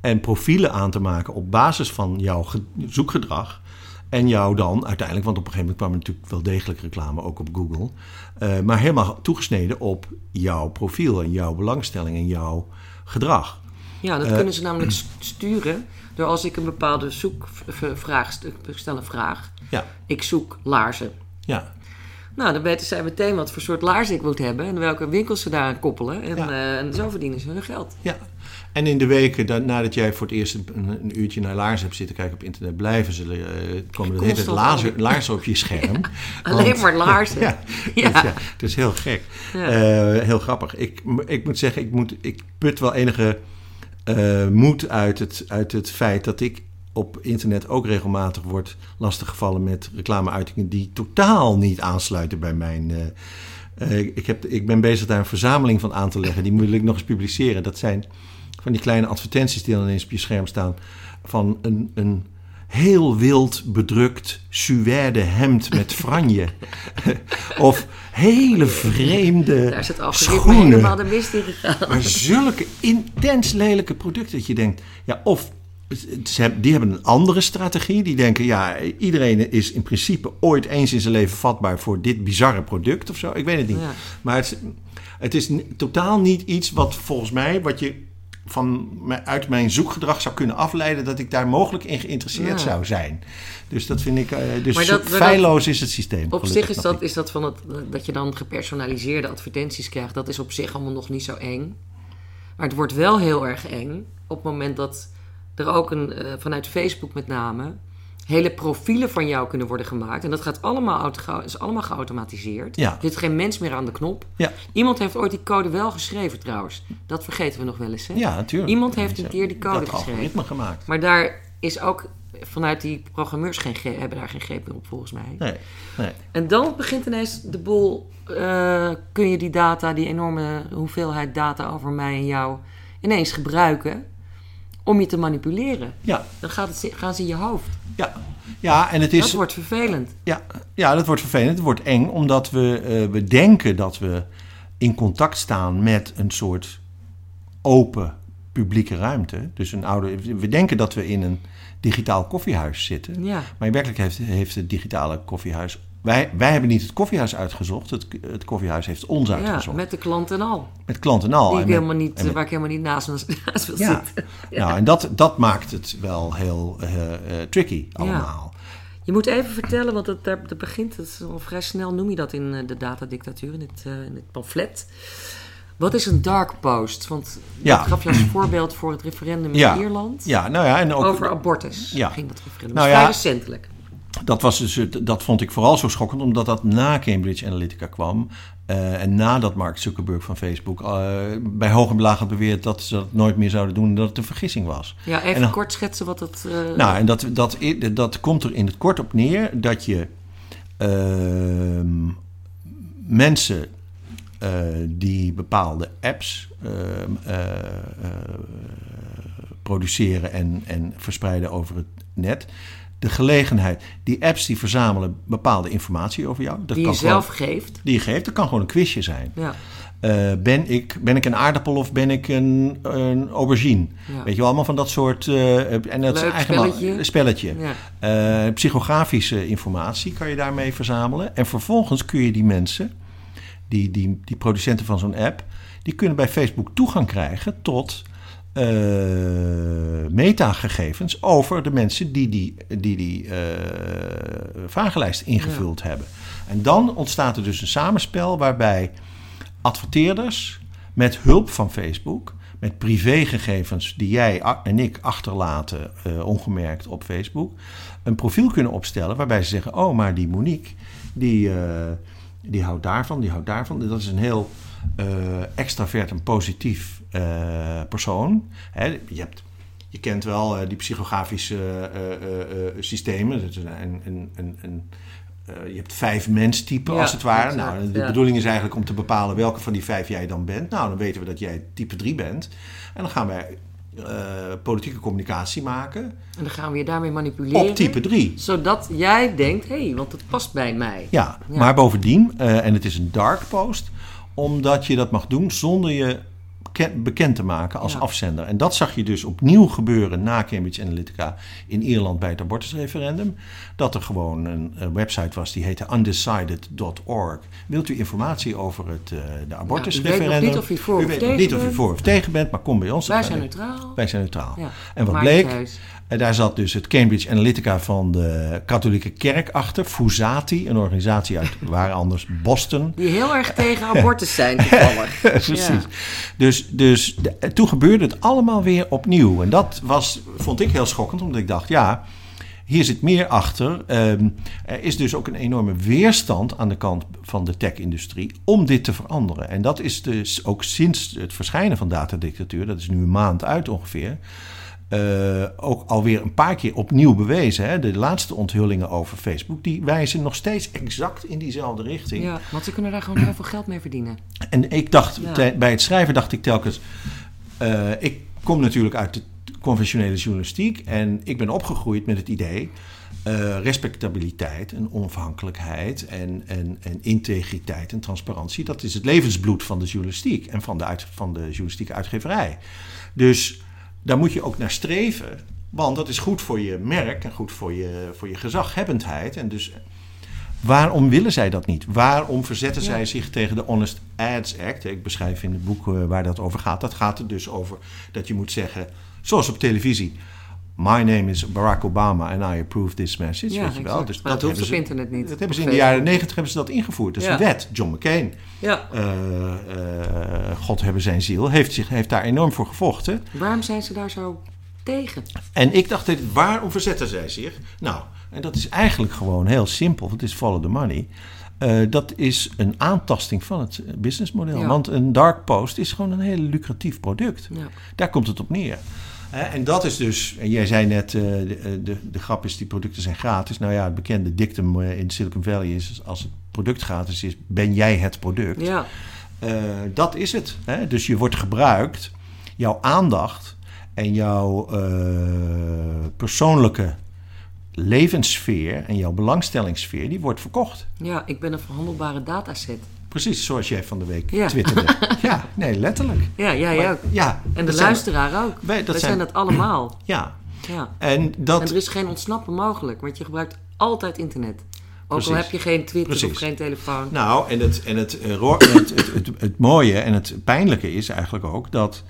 En profielen aan te maken op basis van jouw ge- zoekgedrag. En jou dan uiteindelijk, want op een gegeven moment kwam er natuurlijk wel degelijk reclame ook op Google. eh, maar helemaal toegesneden op jouw profiel en jouw belangstelling en jouw gedrag. Ja, dat Eh, kunnen ze namelijk st- sturen door als ik een bepaalde zoekvraag stel een vraag. Ja, Ik zoek laarzen. ja, Nou, dan weten zij meteen wat voor soort laarzen ik moet hebben en welke winkels ze daaraan koppelen. En, Ja. eh, en zo verdienen ze hun geld. ja. En in de weken da- nadat jij voor het eerst een, een uurtje naar laars hebt zitten kijken op internet, blijven ze, eh komen de hele tijd laarzen, op je scherm. Alleen Want- maar laarzen. Ja, Ja. Dus ja, het is heel gek. Eh, heel grappig. Ik, ik moet zeggen, ik, moet, ik put wel enige moed uit het, uit het feit dat ik op internet ook regelmatig word lastiggevallen met reclameuitingen die totaal niet aansluiten bij mijn. eh, eh, ik, heb, ik ben bezig daar een verzameling van aan te leggen. Die moet ik nog eens publiceren. Dat zijn van die kleine advertenties die dan ineens op je scherm staan. Van een, een heel wild bedrukt suède hemd met franje. of hele vreemde Daar is het algoritme schoenen. helemaal de mist in gegaan. Maar zulke intens lelijke producten dat je denkt, ja, of die hebben een andere strategie. Die denken, ja, iedereen is in principe ooit eens in zijn leven vatbaar voor dit bizarre product of zo. Ik weet het niet. Ja. Maar het, is- het is totaal niet iets wat volgens mij, wat je van, uit mijn zoekgedrag zou kunnen afleiden dat ik daar mogelijk in geïnteresseerd Ja. zou zijn. Dus dat vind ik, eh, dus Maar dat- maar dat- feilloos is het systeem. Op zich is dat, niet. is dat van het, dat je dan gepersonaliseerde advertenties krijgt. Dat is op zich allemaal nog niet zo eng. Maar het wordt wel heel erg eng op het moment dat er ook een, eh, vanuit Facebook met name hele profielen van jou kunnen worden gemaakt. En dat gaat allemaal, is allemaal geautomatiseerd. Ja. Er zit geen mens meer aan de knop. Ja, Iemand heeft ooit die code wel geschreven trouwens. Dat vergeten we nog wel eens. Hè? ja, natuurlijk. Iemand heeft een keer die code dat geschreven. algoritme gemaakt. Maar daar is ook vanuit die programmeurs geen, hebben daar geen greep meer op volgens mij. Nee, nee. En dan begint ineens de boel. eh, kun je die data, die enorme hoeveelheid data over mij en jou, ineens gebruiken om je te manipuleren? Ja, Dan gaat het, gaan ze in je hoofd. ja. ja en het is... Dat wordt vervelend. Ja, ja, dat wordt vervelend. Het wordt eng, omdat we, eh, we denken dat we in contact staan met een soort open publieke ruimte. Dus een oude, we denken dat we in een digitaal koffiehuis zitten. Ja. Maar in werkelijkheid heeft, heeft het digitale koffiehuis... Wij, wij hebben niet het koffiehuis uitgezocht. Het, het koffiehuis heeft ons Ja, uitgezocht. met, met de klant en al. klant en al. Die En ik met- helemaal niet, met- waar ik helemaal niet naast, naast wil ja. zitten. Nou, en dat, dat maakt het wel heel eh, eh, tricky allemaal. Je moet even vertellen, want het, daar, dat begint, het al vrij snel noem je dat in eh, de datadictatuur, in het, in het pamflet. Wat is een dark post? Want Ja. dat gaf je als voorbeeld voor het referendum in Ja. Ierland. Ja, nou ja, en ook... Over abortus Ja. ging dat referendum. Nou ja. vrij recentelijk. Dat, was dus, dat vond ik vooral zo schokkend, omdat dat na Cambridge Analytica kwam. eh, en nadat Mark Zuckerberg van Facebook eh, bij hoog en laag had beweerd dat ze dat nooit meer zouden doen, dat het een vergissing was. Ja, even dan- kort schetsen wat dat... eh, Nou, en dat, dat, dat komt er in het kort op neer dat je ehm, mensen die bepaalde apps ehm, eh, eh, produceren en, en verspreiden over het net. De gelegenheid, die apps die verzamelen bepaalde informatie over jou. Dat die je kan gewoon- zelf geeft. die je geeft. Dat kan gewoon een quizje zijn. Ja. Eh, ben, ik, ben ik een aardappel of ben ik een, een aubergine? Ja. Weet je wel, allemaal van dat soort... eh, en dat is Leuk eigenlijk spelletje. een spelletje. Ja. Eh, psychografische informatie kan je daarmee verzamelen. En vervolgens kun je die mensen, die, die, die producenten van zo'n app... die kunnen bij Facebook toegang krijgen tot metagegevens... over de mensen die die, die, die eh, vragenlijst ingevuld hebben. En dan ontstaat er dus een samenspel waarbij adverteerders met hulp van Facebook, met privégegevens die jij en ik achterlaten eh, ongemerkt op Facebook, een profiel kunnen opstellen waarbij ze zeggen: Oh, maar die Monique, die, eh, die houdt daarvan, die houdt daarvan. Dat is een heel eh, extravert en positief eh, persoon. Hè, je, hebt, je kent wel eh, die psychografische eh, eh, eh, systemen. Dat is een, een, een, een, eh, je hebt vijf menstypen Ja, als het ware. exact, nou, de ja. bedoeling is eigenlijk om te bepalen welke van die vijf jij dan bent. Nou, dan weten we dat jij type 3 bent. En dan gaan wij eh, politieke communicatie maken En dan gaan we je daarmee manipuleren. op type 3. Zodat jij denkt, hé, hey, want het past bij mij. Ja, Ja. maar bovendien, eh, en het is een dark post, omdat je dat mag doen zonder je bekend te maken als Ja. afzender. En dat zag je dus opnieuw gebeuren na Cambridge Analytica in Ierland bij het abortusreferendum. Dat er gewoon een, eh, website was die heette undecided.org. Wilt u informatie over het eh de abortusreferendum? u weet niet of u voor U of weet tegen niet of u voor of tegen bent, maar kom bij ons. Wij zijn neutraal. Wij zijn neutraal. Ja. En wat bleek? uit. En daar zat dus het Cambridge Analytica van de katholieke kerk achter. Fusati, een organisatie uit waar anders Boston. Die heel erg tegen abortus zijn, toevallig. Precies. Ja. Dus, dus de- toen gebeurde het allemaal weer opnieuw. En dat was, vond ik heel schokkend, omdat ik dacht, ja, hier zit meer achter. Ehm, er is dus ook een enorme weerstand aan de kant van de tech-industrie om dit te veranderen. En dat is dus ook sinds het verschijnen van datadictatuur, dat is nu een maand uit ongeveer, eh, ook alweer een paar keer opnieuw bewezen. Hè? De laatste onthullingen over Facebook, die wijzen nog steeds exact in diezelfde richting. Ja, want ze kunnen daar gewoon heel veel geld mee verdienen. En ik dacht, Ja. te- bij het schrijven dacht ik telkens... eh, ik kom natuurlijk uit de conventionele journalistiek... en ik ben opgegroeid met het idee... eh, respectabiliteit en onafhankelijkheid en, en, en integriteit en transparantie... dat is het levensbloed van de journalistiek en van de, uit, van de journalistieke uitgeverij. Dus daar moet je ook naar streven... want dat is goed voor je merk en goed voor je, voor je gezaghebbendheid... en dus Waarom willen zij dat niet? Waarom verzetten Ja. zij zich tegen de Honest Ads Act? Ik beschrijf in het boek eh, waar dat over gaat. Dat gaat er dus over dat je moet zeggen, zoals op televisie... My name is Barack Obama and I approve this message. Ja, weet je wel? exact. Dus Maar dat hoeft op ze- internet niet. Dat hebben ze in de jaren negentig hebben ze dat ingevoerd. Dat is Ja. een wet. John McCain, Ja. eh, eh, God hebben zijn ziel, heeft, zich, heeft daar enorm voor gevochten. Waarom zijn ze daar zo tegen? En ik dacht, waarom verzetten zij zich? Nou, en dat is eigenlijk gewoon heel simpel. Het is follow the money. Eh, dat is een aantasting van het businessmodel. Ja. Want een dark post is gewoon een heel lucratief product. Daar komt het op neer. Hè, en dat is dus, en jij zei net, eh, de, de, de grap is, die producten zijn gratis. Nou ja, het bekende dictum eh, in Silicon Valley is, als het product gratis is, ben jij het product. Ja. Eh, dat is het. Hè? Dus je wordt gebruikt, jouw aandacht en jouw eh, persoonlijke levenssfeer en jouw belangstellingssfeer, die wordt verkocht. ja, ik ben een verhandelbare dataset. Precies zoals jij van de week Ja. twitterde. ja, nee, letterlijk. Ja, jij Maar- ook. Ja, En de zijn- luisteraar ook. Wij- dat Wij zijn- zijn dat allemaal. Ja, Ja. en dat... En er is geen ontsnappen mogelijk, want je gebruikt altijd internet. Ook Precies. al heb je geen Twitter Precies. of geen telefoon. Nou, en, het, en het, eh, ro- het, het, het, het mooie en het pijnlijke is eigenlijk ook dat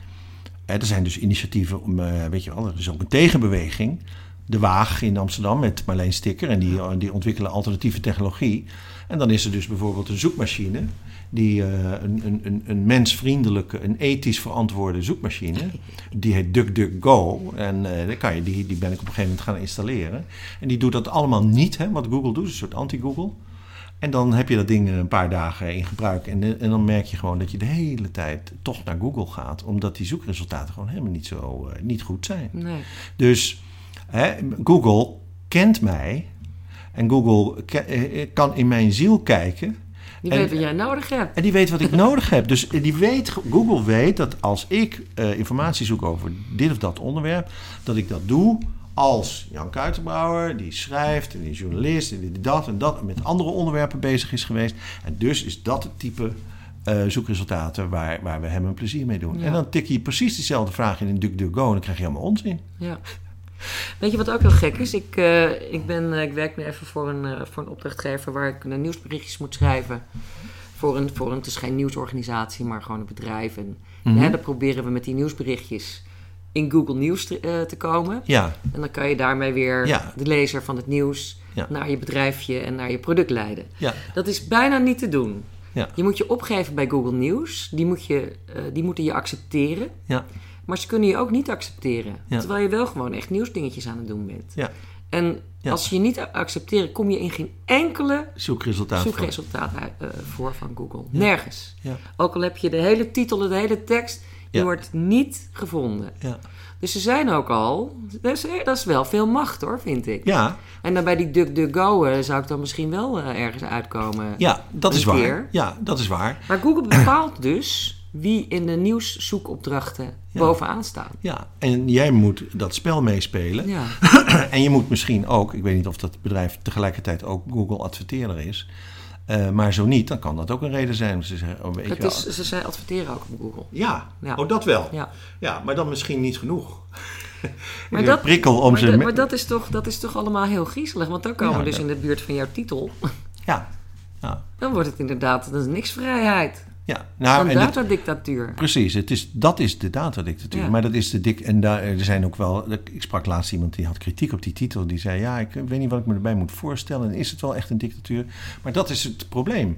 eh, er zijn dus initiatieven om, eh, weet je wel, er is ook een tegenbeweging. De Waag in Amsterdam met Marleen Stikker en die, die ontwikkelen alternatieve technologie. En dan is er dus bijvoorbeeld een zoekmachine, die eh, een, een, een, een mensvriendelijke, een ethisch verantwoorde zoekmachine, die heet DuckDuckGo. En eh, daar kan je, die, die ben ik op een gegeven moment gaan installeren. En die doet dat allemaal niet, hè, wat Google doet, een soort anti-Google. En dan heb je dat ding een paar dagen in gebruik. En, eh, en dan merk je gewoon dat je de hele tijd toch naar Google gaat. Omdat die zoekresultaten gewoon helemaal niet zo niet goed zijn. Nee. Dus hè, Google kent mij. En Google eh, eh, kan in mijn ziel kijken. Die En- weet wat jij nodig hebt. En die weet wat ik nodig heb. Dus die weet, Google weet dat als ik eh, informatie zoek over dit of dat onderwerp, dat ik dat doe als Jan Kuitenbrouwer, die schrijft en die is journalist en die dat en dat met andere onderwerpen bezig is geweest. En dus is dat het type eh, zoekresultaten waar, waar we hem een plezier mee doen. Ja. En dan tik je precies dezelfde vraag in een DuckDuckGo en dan krijg je helemaal onzin. Ja. Weet je wat ook heel gek is? Ik, eh, ik, ben, eh, ik werk nu even voor een, eh, voor een opdrachtgever waar ik een nieuwsberichtjes moet schrijven. Voor een, voor een, het is geen nieuwsorganisatie, maar gewoon een bedrijf. En hè, dan proberen we met die nieuwsberichtjes in Google Nieuws te, te komen. Ja, En dan kan je daarmee weer Ja. de lezer van het nieuws Ja. naar je bedrijfje en naar je product leiden. ja, Dat is bijna niet te doen. Ja. Je moet je opgeven bij Google Nieuws. Die, moet je, die moeten je accepteren. ja, Maar ze kunnen je ook niet accepteren. Ja. Terwijl je wel gewoon echt nieuwsdingetjes aan het doen bent. ja. En Ja. als ze je niet accepteren, kom je in geen enkele Zoekresultaat. uit- eh, voor van Google. Nergens. Ja, Ook al heb je de hele titel, de hele tekst, die wordt niet gevonden. ja. Dus ze zijn ook al, dat is, dat is wel veel macht hoor, vind ik. ja, En dan bij die DuckDuckGo eh, zou ik dan misschien wel eh, ergens uitkomen. ja, dat is waar. Ja, dat is waar. Maar Google bepaalt dus wie in de nieuwszoekopdrachten bovenaan staan. Ja, en jij moet dat spel meespelen. Ja. En je moet misschien ook, ik weet niet of dat bedrijf tegelijkertijd ook Google adverteerder is. eh, maar zo niet, dan kan dat ook een reden zijn. te zeggen, oh, weet je Het wel. is, ze zijn adverteren ook op Google. Ja, Ja. oh dat wel. Ja. Ja, maar dan misschien niet genoeg. Maar dat- prikkel om Maar, ze... maar dat, is toch, dat is toch allemaal heel griezelig? Want dan komen Ja, we dus in de buurt van jouw titel. Ja, ja, Dan wordt het inderdaad, dat is niks vrijheid. Ja. Nou, Een datadictatuur. Precies, het is, dat is de datadictatuur. Ja. Maar dat is de dik. En daar, er zijn ook wel. Ik sprak laatst iemand die had kritiek op die titel. Die zei: Ja, ik weet niet wat ik me erbij moet voorstellen. En is het wel echt een dictatuur? Maar dat is het probleem.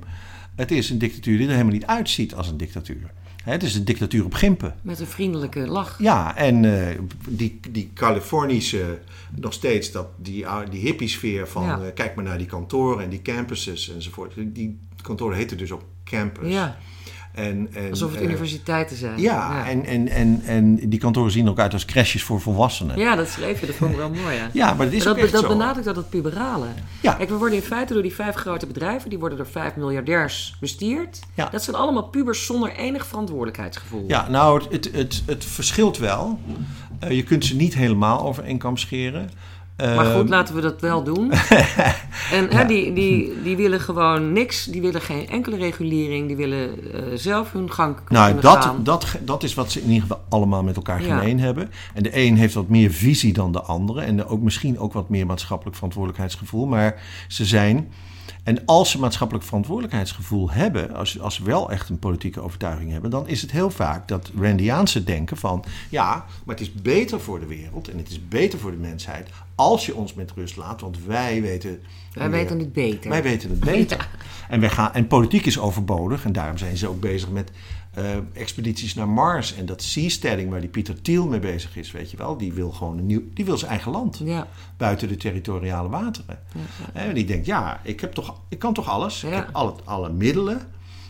Het is een dictatuur die er helemaal niet uitziet als een dictatuur. Het is een dictatuur op gimpen. Met een vriendelijke lach. Ja, en eh, die, die Californische, nog steeds dat, die, ou- die hippiesfeer van Ja. eh, kijk maar naar die kantoren en die campuses enzovoort. Die kantoren heten dus ook campus. Ja, En, en, alsof het eh, universiteiten zijn. ja, ja. En, en, en, en die kantoren zien er ook uit als crashes voor volwassenen. Ja, dat schreef je, dat vond ik wel mooi. Ja. maar dat is Maar dat, dat zo. benadrukt dat het puberale. Ja. Kijk, we worden in feite door die vijf grote bedrijven, die worden door vijf miljardairs bestuurd. Ja. Dat zijn allemaal pubers zonder enig verantwoordelijkheidsgevoel. Ja, nou, het, het, het, het verschilt wel. Eh, je kunt ze niet helemaal over één kam scheren. Maar goed, laten we dat wel doen. en hè, die, die, die willen gewoon niks. Die willen geen enkele regulering. Die willen eh, zelf hun gang Nou, dat, gaan. dat, dat is wat ze in ieder geval allemaal met elkaar Ja. gemeen hebben. En de een heeft wat meer visie dan de andere. En ook misschien ook wat meer maatschappelijk verantwoordelijkheidsgevoel. Maar ze zijn. En als ze maatschappelijk verantwoordelijkheidsgevoel hebben, als, als ze wel echt een politieke overtuiging hebben, dan is het heel vaak dat Randiaanse denken van ja, maar het is beter voor de wereld en het is beter voor de mensheid als je ons met rust laat, want wij weten. Wij meer- weten het beter. wij weten het beter. En, wij gaan, en politiek is overbodig. En daarom zijn ze ook bezig met eh, expedities naar Mars. En dat seasteading waar die Pieter Thiel mee bezig is, weet je wel. Die wil gewoon een nieuw... Die wil zijn eigen land. Ja, Buiten de territoriale wateren. En die denkt, ja, ik, heb toch, ik kan toch alles. Ik heb alle, alle middelen.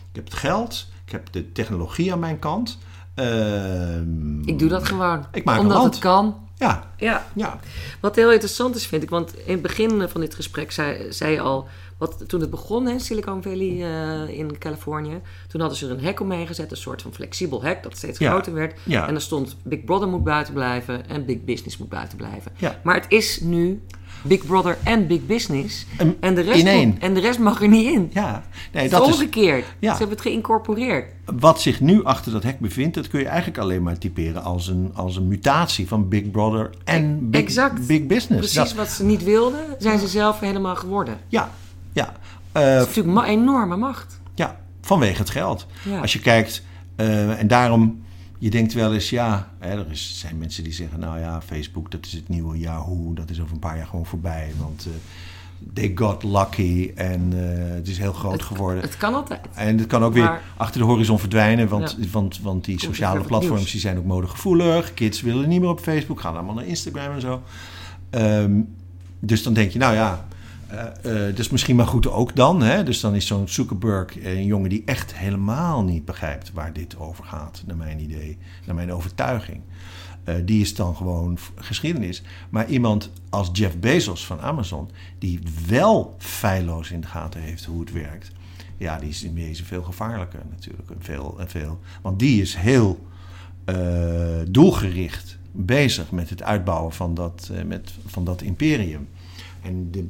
Ik heb het geld. Ik heb de technologie aan mijn kant. Ehm, ik doe dat gewoon. Ik maak een Omdat land. het kan. Ja, Ja. ja. Wat heel interessant is, vind ik. Want in het begin van dit gesprek zei, zei je al... Wat, toen het begon, hè, Silicon Valley eh, in Californië... toen hadden ze er een hek omheen gezet. Een soort van flexibel hek dat steeds Ja. groter werd. Ja. En er stond Big Brother moet buiten blijven... en Big Business moet buiten blijven. Ja. Maar het is nu Big Brother en Big Business. En En de rest, in één. Mag, en de rest mag er niet in. ja. Nee, dat is is, omgekeerd. Ja. Ze hebben het geïncorporeerd. Wat zich nu achter dat hek bevindt, dat kun je eigenlijk alleen maar typeren als een, als een mutatie van Big Brother en Big, Exact. big Business. Precies Dat- wat ze niet wilden, zijn ze zelf helemaal geworden. ja, ja. Dat Eh, is natuurlijk ma- enorme macht. ja, vanwege het geld. Ja. Als je kijkt, eh, en daarom, je denkt wel eens, ja, hè, er is, zijn mensen die zeggen, nou ja, Facebook, dat is het nieuwe Yahoo, dat is over een paar jaar gewoon voorbij, want eh, they got lucky en eh, het is heel groot geworden. Het kan altijd. En het kan ook weer achter de horizon verdwijnen, want, Ja. want, want die sociale platforms die zijn ook modegevoelig. Kids willen niet meer op Facebook, gaan allemaal naar Instagram en zo. Ehm, dus dan denk je, nou ja, eh eh, dus misschien maar goed ook dan. Hè? Dus dan is zo'n Zuckerberg een jongen die echt helemaal niet begrijpt waar dit over gaat, naar mijn idee, naar mijn overtuiging. Eh, die is dan gewoon geschiedenis. Maar iemand als Jeff Bezos van Amazon, die wel feilloos in de gaten heeft hoe het werkt, ja, die is in wezen veel gevaarlijker natuurlijk. Veel, veel, want die is heel doelgericht bezig met het uitbouwen van dat, met, van dat imperium. En de,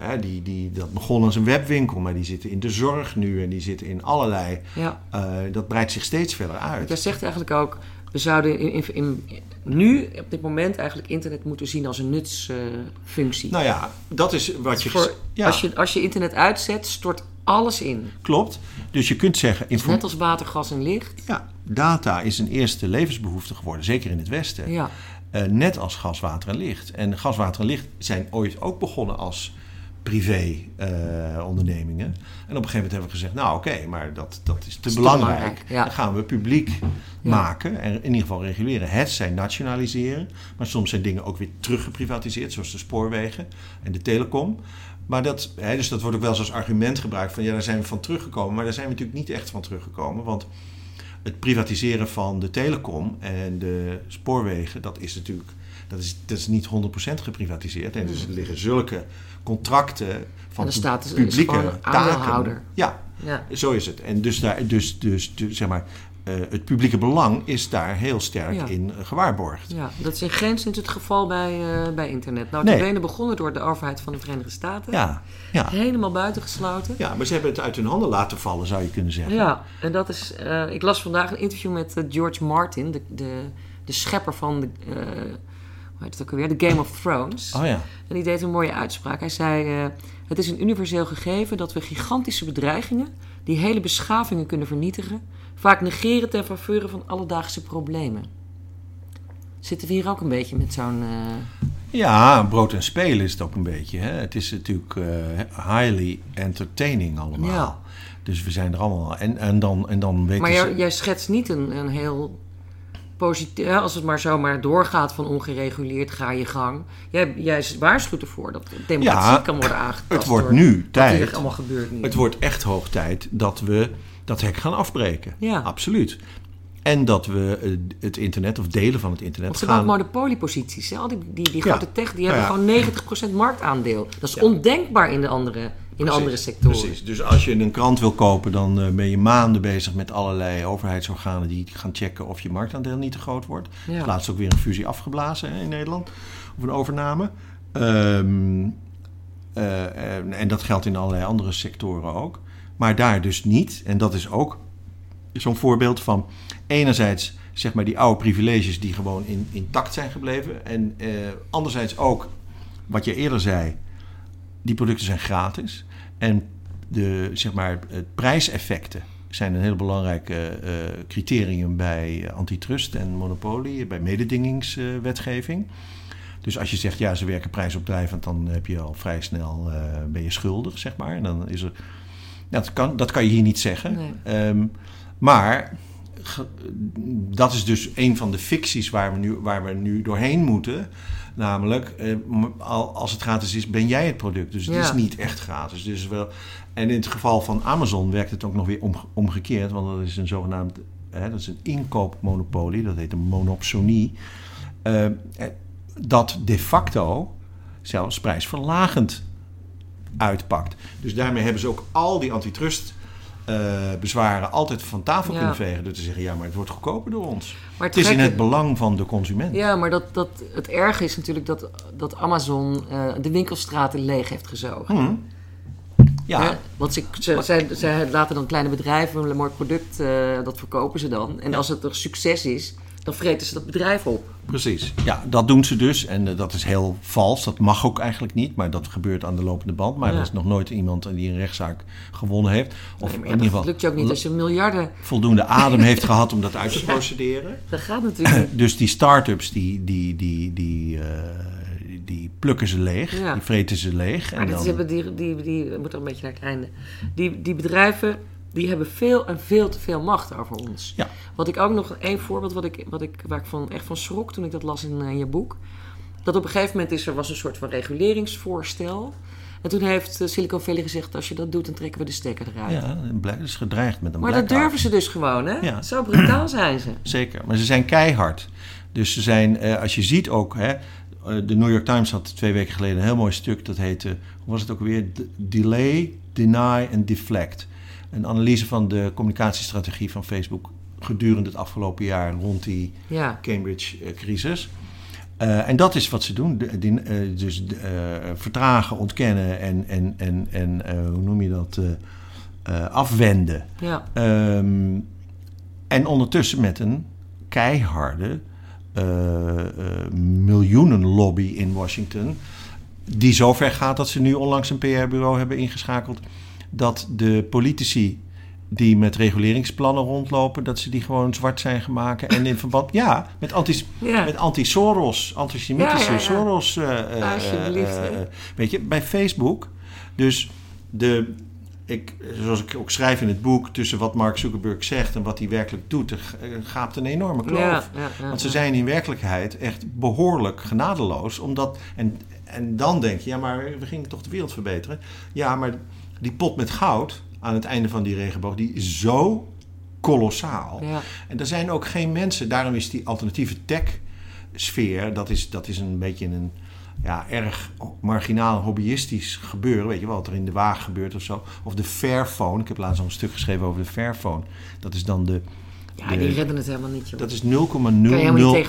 Hè, die, die, dat begon als een webwinkel, maar die zitten in de zorg nu en die zitten in allerlei. Ja. eh, dat breidt zich steeds verder uit. Jij zegt eigenlijk ook, we zouden in, in, in- nu op dit moment eigenlijk internet moeten zien als een nutsfunctie. Nou ja, dat is wat je. Voor, ja, als, je, als je internet uitzet, stort alles in. klopt. Dus je kunt zeggen. Dus net als water, gas en licht. Ja, data is een eerste levensbehoefte geworden, zeker in het Westen. Ja, Eh, net als gas, water en licht. En gas, water en licht zijn ooit ook begonnen als privé-ondernemingen. en op een gegeven moment hebben we gezegd, nou oké, maar dat, dat is te is te belangrijk. belangrijk, ja. Dan gaan we publiek Ja. maken en in ieder geval reguleren. Het zijn nationaliseren, maar soms zijn dingen ook weer teruggeprivatiseerd, zoals de spoorwegen en de telecom. Maar dat, hè, dus dat wordt ook wel eens als argument gebruikt van ja, daar zijn we van teruggekomen. Maar daar zijn we natuurlijk niet echt van teruggekomen. Want het privatiseren van de telecom en de spoorwegen, dat is natuurlijk dat is, dat is niet 100% geprivatiseerd. En dus er liggen zulke contracten van de publieke aandeelhouder. taken. Ja, ja. zo is het. En dus, daar, dus, dus, dus zeg maar, eh, het publieke belang is daar heel sterk Ja. in gewaarborgd. ja, dat is in geen zin het geval bij, eh, bij internet. Nou, Nee. de benen begonnen door de overheid van de Verenigde Staten. Ja, ja. Helemaal buitengesloten. ja, maar ze hebben het uit hun handen laten vallen, zou je kunnen zeggen. Ja, en dat is. eh, ik las vandaag een interview met George Martin, de, de, de schepper van de. Heet het ook alweer? The Game of Thrones. Oh ja. En die deed een mooie uitspraak. Hij zei: eh, Het is een universeel gegeven dat we gigantische bedreigingen, die hele beschavingen kunnen vernietigen, vaak negeren ten faveur van alledaagse problemen. Zitten we hier ook een beetje met zo'n. eh, Ja, brood en spelen is het ook een beetje. Hè? Het is natuurlijk eh, highly entertaining allemaal. Ja. Dus we zijn er allemaal. En, en, dan, en dan weten Maar ze... jij, jij schetst niet een, een heel positief. Als het maar zomaar doorgaat van ongereguleerd, ga je gang. Jij, jij waarschuwt ervoor dat de democratie Ja, kan worden aangetast. het wordt door nu tijd. allemaal gebeurt nu. Het wordt echt hoog tijd dat we dat hek gaan afbreken. Ja. Absoluut. En dat we eh, het internet of delen van het internet Want ze gaan... monopolieposities. Hè? Al die, die, die Ja. grote tech die Ja, hebben ja. gewoon 90% marktaandeel. Dat is ondenkbaar in de andere, Precies, andere sectoren. Precies. Dus als je een krant wil kopen, dan eh, ben je maanden bezig met allerlei overheidsorganen die gaan checken of je marktaandeel niet te groot wordt. Ja. Is laatst ook weer een fusie afgeblazen in Nederland, of een overname. Ehm, eh, en, en dat geldt in allerlei andere sectoren ook. Maar daar dus niet. En dat is ook zo'n voorbeeld van enerzijds zeg maar die oude privileges die gewoon in, intact zijn gebleven. En eh, anderzijds ook, wat je eerder zei, die producten zijn gratis. En de, zeg maar, het prijseffecten zijn een heel belangrijk eh, eh, criterium bij antitrust en monopolie, bij mededingingswetgeving. dus als je zegt, ja, ze werken prijsopdrijvend, dan heb je al vrij snel, eh, ben je schuldig, zeg maar. En dan is er, dat, kan, dat kan je hier niet zeggen. Nee. Ehm, maar ge- dat is dus een van de ficties waar we nu, waar we nu doorheen moeten. Namelijk, eh, als het gratis is, ben jij het product. Dus het Ja. is niet echt gratis. Dus wel, en in het geval van Amazon werkt het ook nog weer om, omgekeerd. Want dat is een zogenaamd hè, dat is een inkoopmonopolie. Dat heet een monopsonie. Eh, eh, dat de facto zelfs prijsverlagend uitpakt. Dus daarmee hebben ze ook al die antitrust eh, bezwaren altijd van tafel Ja. kunnen vegen. Door te zeggen, ja, maar het wordt goedkoper door ons. Maar Het is in het belang van de consument. Ja, maar dat, dat, het erge is natuurlijk dat, dat Amazon eh, de winkelstraten leeg heeft gezogen. Hm. Ja? Want ze, ze, zij, zij laten dan kleine bedrijven een mooi product, eh, dat verkopen ze dan. En als het een succes is, dan vreten ze dat bedrijf op. precies. Ja, dat doen ze dus. En eh, dat is heel vals. Dat mag ook eigenlijk niet. Maar dat gebeurt aan de lopende band. Maar Ja. er is nog nooit iemand die een rechtszaak gewonnen heeft. Of Nee, in ieder dat geval lukt je ook niet als je miljarden... voldoende adem heeft gehad om dat uit te procederen. Dat gaat natuurlijk. Dus die start-ups, die, die, die, die, eh, die plukken ze leeg. Ja. Die vreten ze leeg. Maar En dan, die, die, die, moet er een beetje naar het einde. Die, die bedrijven, die hebben veel en veel te veel macht over ons. Ja. Wat ik ook nog, één voorbeeld wat ik, wat ik, waar ik van, echt van schrok toen ik dat las in, eh, je boek. Dat op een gegeven moment is er was een soort van reguleringsvoorstel. En toen heeft eh, Silicon Valley gezegd, als je dat doet, dan trekken we de stekker eruit. ja, black, is gedreigd met een maar dat durven ze dus gewoon, hè? Ja. Zo brutaal zijn ze. Zeker, maar ze zijn keihard. Dus ze zijn, eh, als je ziet ook, hè, de New York Times had twee weken geleden een heel mooi stuk. Dat heette, hoe was het ook weer? Delay, Deny en Deflect. Een analyse van de communicatiestrategie van Facebook gedurende het afgelopen jaar rond die Ja. Cambridge-crisis. Eh, en dat is wat ze doen. De- die, eh, dus eh, vertragen, ontkennen en, en, en, en eh, hoe noem je dat? eh, eh, afwenden. Ja. Ehm, en ondertussen met een keiharde eh, eh, miljoenenlobby in Washington. Die zo ver gaat dat ze nu onlangs een PR-bureau hebben ingeschakeld. Dat de politici die met reguleringsplannen rondlopen, dat ze die gewoon zwart zijn gemaakt. En in verband, ja, met, anti, Ja. met anti-Soros, antisemitische Ja. Soros. eh, eh, Alsjeblieft, eh, weet je, bij Facebook. Dus de, ik, zoals ik ook schrijf in het boek, tussen wat Mark Zuckerberg zegt en wat hij werkelijk doet, er gaapt een enorme kloof. Want ze zijn in werkelijkheid echt behoorlijk genadeloos. Omdat, en, en dan denk je, ja, maar we gingen toch de wereld verbeteren. Ja, maar die pot met goud aan het einde van die regenboog, die is zo kolossaal. Ja. En er zijn ook geen mensen, daarom is die alternatieve tech-sfeer, dat is, dat is een beetje een ja, erg marginaal hobbyistisch gebeuren. Weet je wel, wat er in de wagen gebeurt of zo. Of de Fairphone. Ik heb laatst al een stuk geschreven over de Fairphone. Dat is dan de. Ja, de- die redden het helemaal niet, joh. dat is helemaal niet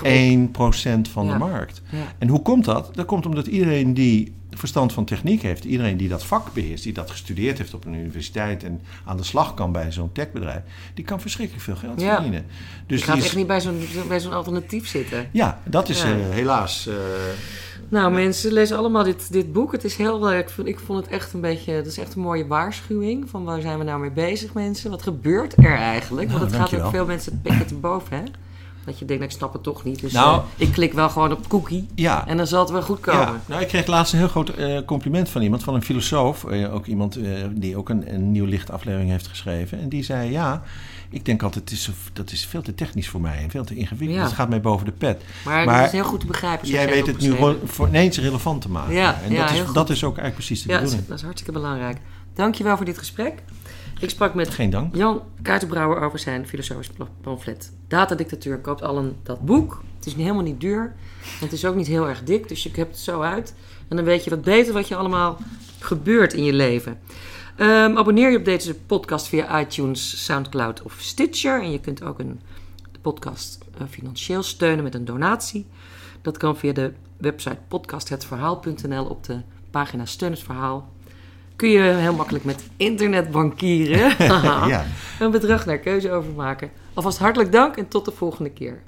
0,001% van Ja. de markt. Ja. En hoe komt dat? Dat komt omdat iedereen die verstand van techniek heeft, iedereen die dat vak beheerst, die dat gestudeerd heeft op een universiteit en aan de slag kan bij zo'n techbedrijf, die kan verschrikkelijk veel geld Ja. verdienen. Dus je gaat die is- echt niet bij zo'n bij zo'n alternatief zitten. Ja, dat is Ja. eh, helaas. eh, Nou, mensen, lees allemaal dit, dit boek. Het is heel, eh, ik, vond, ik vond het echt een beetje, het is echt een mooie waarschuwing van waar zijn we nou mee bezig, mensen? Wat gebeurt er eigenlijk? Nou, Want het gaat ook veel mensen het te boven, hè? Dat je denkt, nou, ik snap het toch niet. Dus Nou- eh, ik klik wel gewoon op cookie ja, en dan zal het wel goed komen. Ja, nou, ik kreeg laatst een heel groot eh, compliment van iemand, van een filosoof. eh, ook iemand die ook een, een nieuw licht aflevering heeft geschreven. En die zei, ja, ik denk altijd, het is, dat is veel te technisch voor mij en veel te ingewikkeld. Ja. Het gaat mij boven de pet. Maar, Maar dat is heel goed te begrijpen. Jij weet het nu gewoon voor ineens relevant te maken. Ja, en dat, is, dat is ook eigenlijk precies de Ja, dat is, bedoeling. dat is hartstikke belangrijk. Dankjewel voor dit gesprek. Ik sprak met Geen dank. Jan Kuitenbrouwer over zijn filosofisch pamflet. Datadictatuur koopt allen dat boek. Het is helemaal niet duur. En het is ook niet heel erg dik, dus je hebt het zo uit. En dan weet je wat beter wat je allemaal gebeurt in je leven. Ehm, abonneer je op deze podcast via iTunes, Soundcloud of Stitcher. En je kunt ook een, de podcast eh, financieel steunen met een donatie. Dat kan via de website podcasthetverhaal.nl op de pagina Steun het Verhaal. Kun je heel makkelijk met internet bankieren. ja. een bedrag naar keuze overmaken. Alvast hartelijk dank en tot de volgende keer.